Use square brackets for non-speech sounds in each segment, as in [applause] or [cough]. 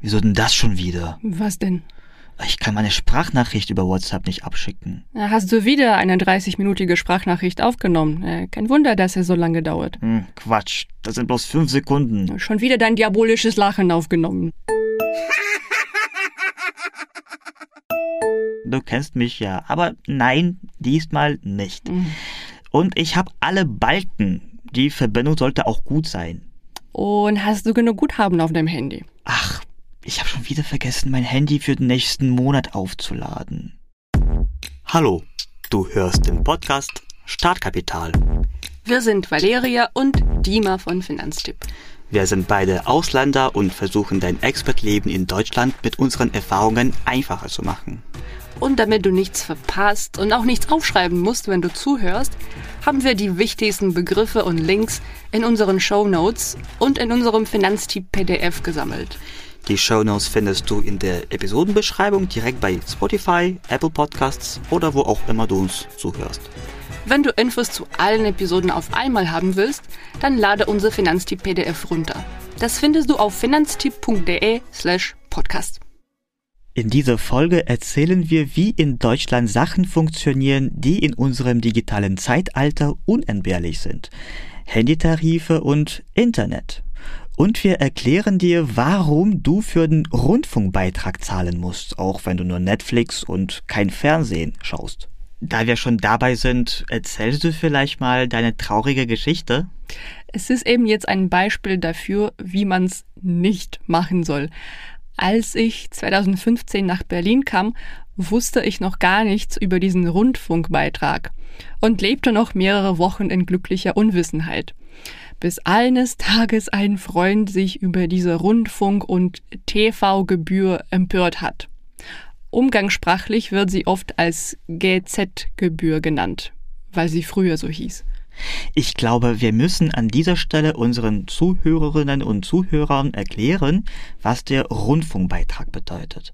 Wieso denn das schon wieder? Was denn? Ich kann meine Sprachnachricht über WhatsApp nicht abschicken. Hast du wieder eine 30-minütige Sprachnachricht aufgenommen? Äh, kein Wunder, dass es so lange dauert. Hm, Quatsch, das sind bloß fünf Sekunden. Schon wieder dein diabolisches Lachen aufgenommen. [laughs] Du kennst mich ja, aber nein, diesmal nicht. Und ich habe alle Balken. Die Verbindung sollte auch gut sein. Und hast du genug Guthaben auf deinem Handy? Ach, ich habe schon wieder vergessen, mein Handy für den nächsten Monat aufzuladen. Hallo, du hörst den Podcast Startkapital. Wir sind Valeria und Dima von Finanztipp. Wir sind beide Ausländer und versuchen dein Expertleben in Deutschland mit unseren Erfahrungen einfacher zu machen. Und damit du nichts verpasst und auch nichts aufschreiben musst, wenn du zuhörst, haben wir die wichtigsten Begriffe und Links in unseren Show Notes und in unserem Finanztipp PDF gesammelt. Die Shownotes findest du in der Episodenbeschreibung direkt bei Spotify, Apple Podcasts oder wo auch immer du uns zuhörst. Wenn du Infos zu allen Episoden auf einmal haben willst, dann lade unser Finanztipp PDF runter. Das findest du auf finanztipp.de slash podcast. In dieser Folge erzählen wir, wie in Deutschland Sachen funktionieren, die in unserem digitalen Zeitalter unentbehrlich sind. Handytarife und Internet. Und wir erklären dir, warum du für den Rundfunkbeitrag zahlen musst, auch wenn du nur Netflix und kein Fernsehen schaust. Da wir schon dabei sind, erzählst du vielleicht mal deine traurige Geschichte? Es ist eben jetzt ein Beispiel dafür, wie man es nicht machen soll. Als ich 2015 nach Berlin kam, wusste ich noch gar nichts über diesen Rundfunkbeitrag und lebte noch mehrere Wochen in glücklicher Unwissenheit. Bis eines Tages ein Freund sich über diese Rundfunk- und TV-Gebühr empört hat. Umgangssprachlich wird sie oft als GZ-Gebühr genannt, weil sie früher so hieß. Ich glaube, wir müssen an dieser Stelle unseren Zuhörerinnen und Zuhörern erklären, was der Rundfunkbeitrag bedeutet.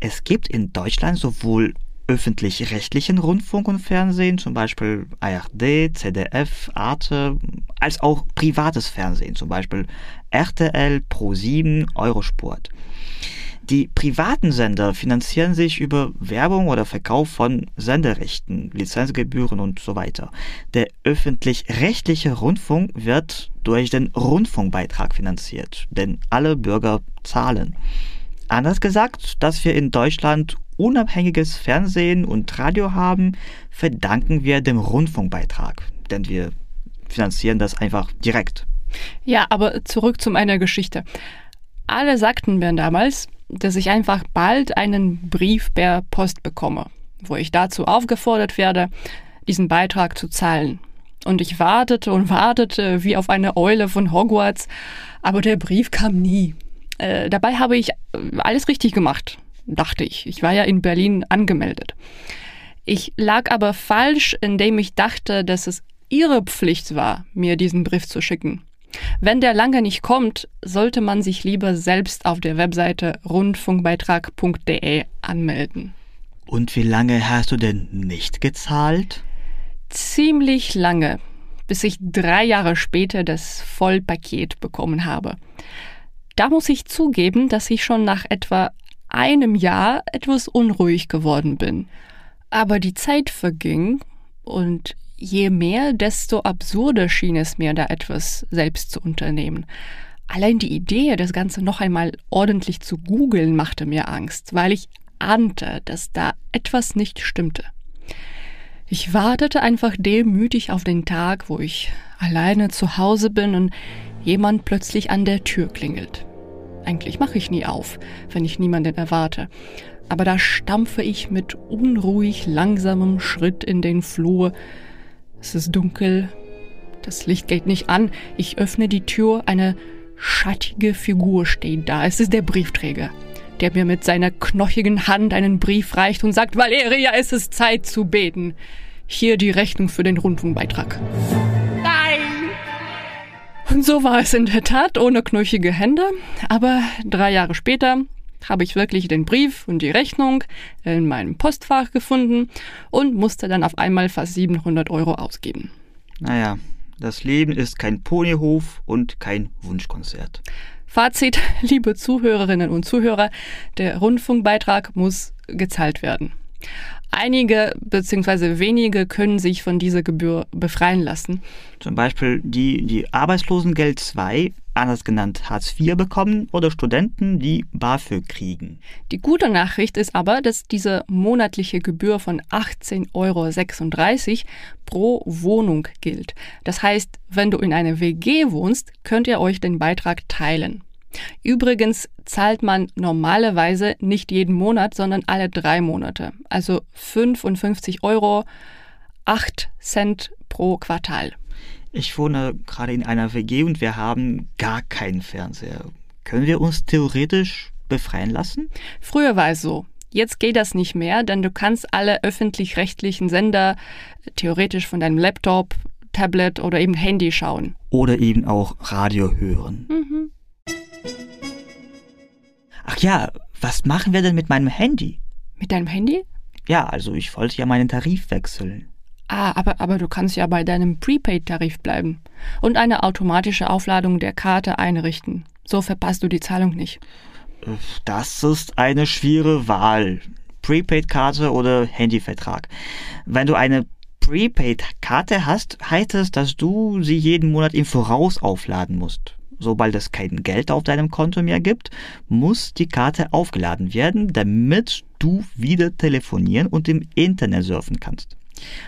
Es gibt in Deutschland sowohl öffentlich-rechtlichen Rundfunk und Fernsehen, zum Beispiel ARD, ZDF, Arte, als auch privates Fernsehen, zum Beispiel RTL, Pro7, Eurosport. Die privaten Sender finanzieren sich über Werbung oder Verkauf von Senderechten, Lizenzgebühren und so weiter. Der öffentlich-rechtliche Rundfunk wird durch den Rundfunkbeitrag finanziert, denn alle Bürger zahlen. Anders gesagt, dass wir in Deutschland unabhängiges Fernsehen und Radio haben, verdanken wir dem Rundfunkbeitrag, denn wir finanzieren das einfach direkt. Ja, aber zurück zu meiner Geschichte. Alle sagten mir damals, dass ich einfach bald einen Brief per Post bekomme, wo ich dazu aufgefordert werde, diesen Beitrag zu zahlen. Und ich wartete und wartete wie auf eine Eule von Hogwarts, aber der Brief kam nie. Äh, dabei habe ich alles richtig gemacht, dachte ich. Ich war ja in Berlin angemeldet. Ich lag aber falsch, indem ich dachte, dass es ihre Pflicht war, mir diesen Brief zu schicken. Wenn der lange nicht kommt, sollte man sich lieber selbst auf der Webseite rundfunkbeitrag.de anmelden. Und wie lange hast du denn nicht gezahlt? Ziemlich lange, bis ich drei Jahre später das Vollpaket bekommen habe. Da muss ich zugeben, dass ich schon nach etwa einem Jahr etwas unruhig geworden bin. Aber die Zeit verging und je mehr, desto absurder schien es mir, da etwas selbst zu unternehmen. Allein die Idee, das Ganze noch einmal ordentlich zu googeln, machte mir Angst, weil ich ahnte, dass da etwas nicht stimmte. Ich wartete einfach demütig auf den Tag, wo ich alleine zu Hause bin und jemand plötzlich an der Tür klingelt. Eigentlich mache ich nie auf, wenn ich niemanden erwarte. Aber da stampfe ich mit unruhig langsamem Schritt in den Flur, es ist dunkel. Das Licht geht nicht an. Ich öffne die Tür. Eine schattige Figur steht da. Es ist der Briefträger, der mir mit seiner knochigen Hand einen Brief reicht und sagt, Valeria, es ist Zeit zu beten. Hier die Rechnung für den Rundfunkbeitrag. So war es in der Tat, ohne knochige Hände. Aber drei Jahre später habe ich wirklich den Brief und die Rechnung in meinem Postfach gefunden und musste dann auf einmal fast 700 Euro ausgeben. Naja, das Leben ist kein Ponyhof und kein Wunschkonzert. Fazit, [laughs] liebe Zuhörerinnen und Zuhörer, der Rundfunkbeitrag muss gezahlt werden. Einige bzw. wenige können sich von dieser Gebühr befreien lassen. Zum Beispiel die, die Arbeitslosengeld 2, anders genannt Hartz IV, bekommen oder Studenten, die BAföG kriegen. Die gute Nachricht ist aber, dass diese monatliche Gebühr von 18,36 Euro pro Wohnung gilt. Das heißt, wenn du in einer WG wohnst, könnt ihr euch den Beitrag teilen. Übrigens zahlt man normalerweise nicht jeden Monat, sondern alle drei Monate. Also 55 Euro, 8 Cent pro Quartal. Ich wohne gerade in einer WG und wir haben gar keinen Fernseher. Können wir uns theoretisch befreien lassen? Früher war es so. Jetzt geht das nicht mehr, denn du kannst alle öffentlich-rechtlichen Sender theoretisch von deinem Laptop, Tablet oder eben Handy schauen. Oder eben auch Radio hören. Mhm. Ach ja, was machen wir denn mit meinem Handy? Mit deinem Handy? Ja, also ich wollte ja meinen Tarif wechseln. Ah, aber, aber du kannst ja bei deinem Prepaid-Tarif bleiben und eine automatische Aufladung der Karte einrichten. So verpasst du die Zahlung nicht. Das ist eine schwere Wahl. Prepaid-Karte oder Handyvertrag. Wenn du eine Prepaid-Karte hast, heißt es, dass du sie jeden Monat im Voraus aufladen musst. Sobald es kein Geld auf deinem Konto mehr gibt, muss die Karte aufgeladen werden, damit du wieder telefonieren und im Internet surfen kannst.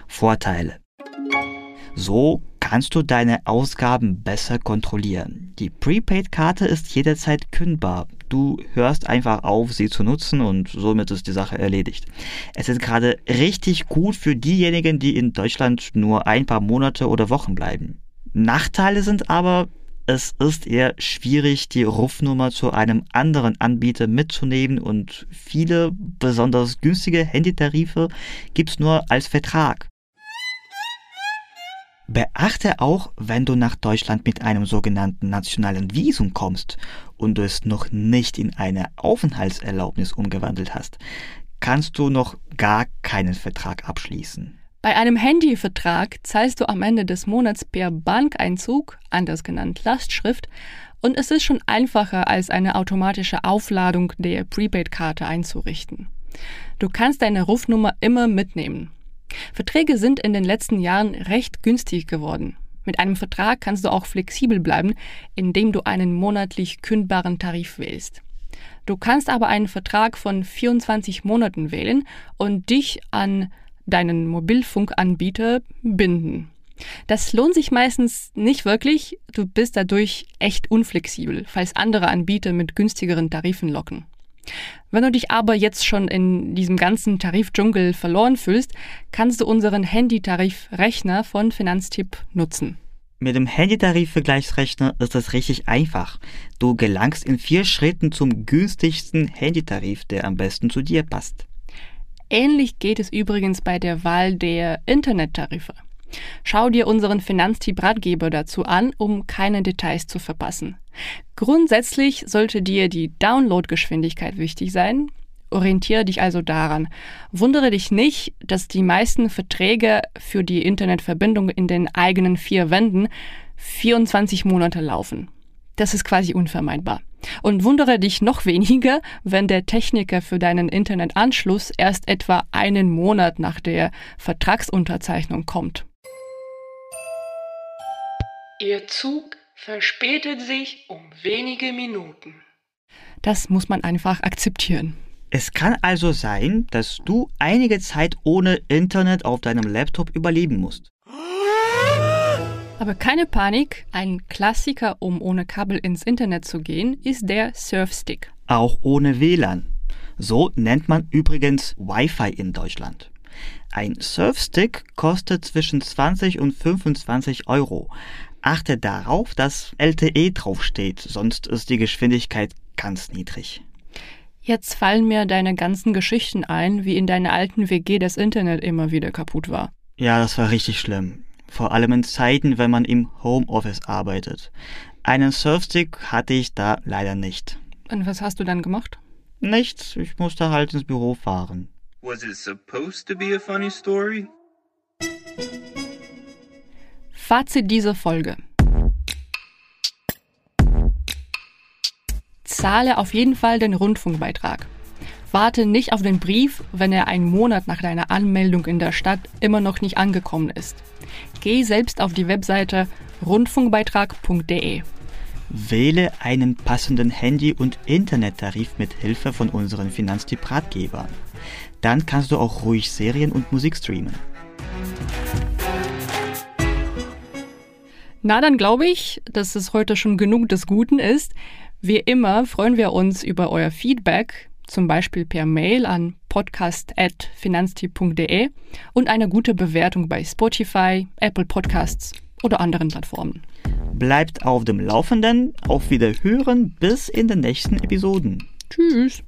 Vorteile. So kannst du deine Ausgaben besser kontrollieren. Die Prepaid-Karte ist jederzeit kündbar. Du hörst einfach auf, sie zu nutzen und somit ist die Sache erledigt. Es ist gerade richtig gut für diejenigen, die in Deutschland nur ein paar Monate oder Wochen bleiben. Nachteile sind aber, es ist eher schwierig, die Rufnummer zu einem anderen Anbieter mitzunehmen und viele besonders günstige Handytarife gibt es nur als Vertrag. Beachte auch, wenn du nach Deutschland mit einem sogenannten nationalen Visum kommst und du es noch nicht in eine Aufenthaltserlaubnis umgewandelt hast, kannst du noch gar keinen Vertrag abschließen. Bei einem Handyvertrag zahlst du am Ende des Monats per Bankeinzug, anders genannt Lastschrift, und es ist schon einfacher als eine automatische Aufladung der Prepaid-Karte einzurichten. Du kannst deine Rufnummer immer mitnehmen. Verträge sind in den letzten Jahren recht günstig geworden. Mit einem Vertrag kannst du auch flexibel bleiben, indem du einen monatlich kündbaren Tarif wählst. Du kannst aber einen Vertrag von 24 Monaten wählen und dich an deinen Mobilfunkanbieter binden. Das lohnt sich meistens nicht wirklich, du bist dadurch echt unflexibel, falls andere Anbieter mit günstigeren Tarifen locken. Wenn du dich aber jetzt schon in diesem ganzen Tarifdschungel verloren fühlst, kannst du unseren Handytarifrechner von Finanztipp nutzen. Mit dem Handytarifvergleichsrechner ist es richtig einfach. Du gelangst in vier Schritten zum günstigsten Handytarif, der am besten zu dir passt. Ähnlich geht es übrigens bei der Wahl der Internettarife. Schau dir unseren Finanztipp-Ratgeber dazu an, um keine Details zu verpassen. Grundsätzlich sollte dir die Downloadgeschwindigkeit wichtig sein. Orientiere dich also daran. Wundere dich nicht, dass die meisten Verträge für die Internetverbindung in den eigenen vier Wänden 24 Monate laufen. Das ist quasi unvermeidbar. Und wundere dich noch weniger, wenn der Techniker für deinen Internetanschluss erst etwa einen Monat nach der Vertragsunterzeichnung kommt. Ihr Zug verspätet sich um wenige Minuten. Das muss man einfach akzeptieren. Es kann also sein, dass du einige Zeit ohne Internet auf deinem Laptop überleben musst. Aber keine Panik, ein Klassiker, um ohne Kabel ins Internet zu gehen, ist der Surfstick. Auch ohne WLAN. So nennt man übrigens Wi-Fi in Deutschland. Ein Surfstick kostet zwischen 20 und 25 Euro. Achte darauf, dass LTE draufsteht, sonst ist die Geschwindigkeit ganz niedrig. Jetzt fallen mir deine ganzen Geschichten ein, wie in deiner alten WG das Internet immer wieder kaputt war. Ja, das war richtig schlimm vor allem in Zeiten, wenn man im Homeoffice arbeitet. Einen Surfstick hatte ich da leider nicht. Und was hast du dann gemacht? Nichts, ich musste halt ins Büro fahren. Was it supposed to be a funny story? Fazit dieser Folge. zahle auf jeden Fall den Rundfunkbeitrag. Warte nicht auf den Brief, wenn er einen Monat nach deiner Anmeldung in der Stadt immer noch nicht angekommen ist. Geh selbst auf die Webseite rundfunkbeitrag.de. Wähle einen passenden Handy- und Internettarif mit Hilfe von unseren Finanztipp-Ratgebern. Dann kannst du auch ruhig Serien und Musik streamen. Na, dann glaube ich, dass es heute schon genug des Guten ist. Wie immer freuen wir uns über euer Feedback, zum Beispiel per Mail an podcast.finanztipp.de und eine gute Bewertung bei Spotify, Apple Podcasts oder anderen Plattformen. Bleibt auf dem Laufenden, auf Wiederhören bis in den nächsten Episoden. Tschüss!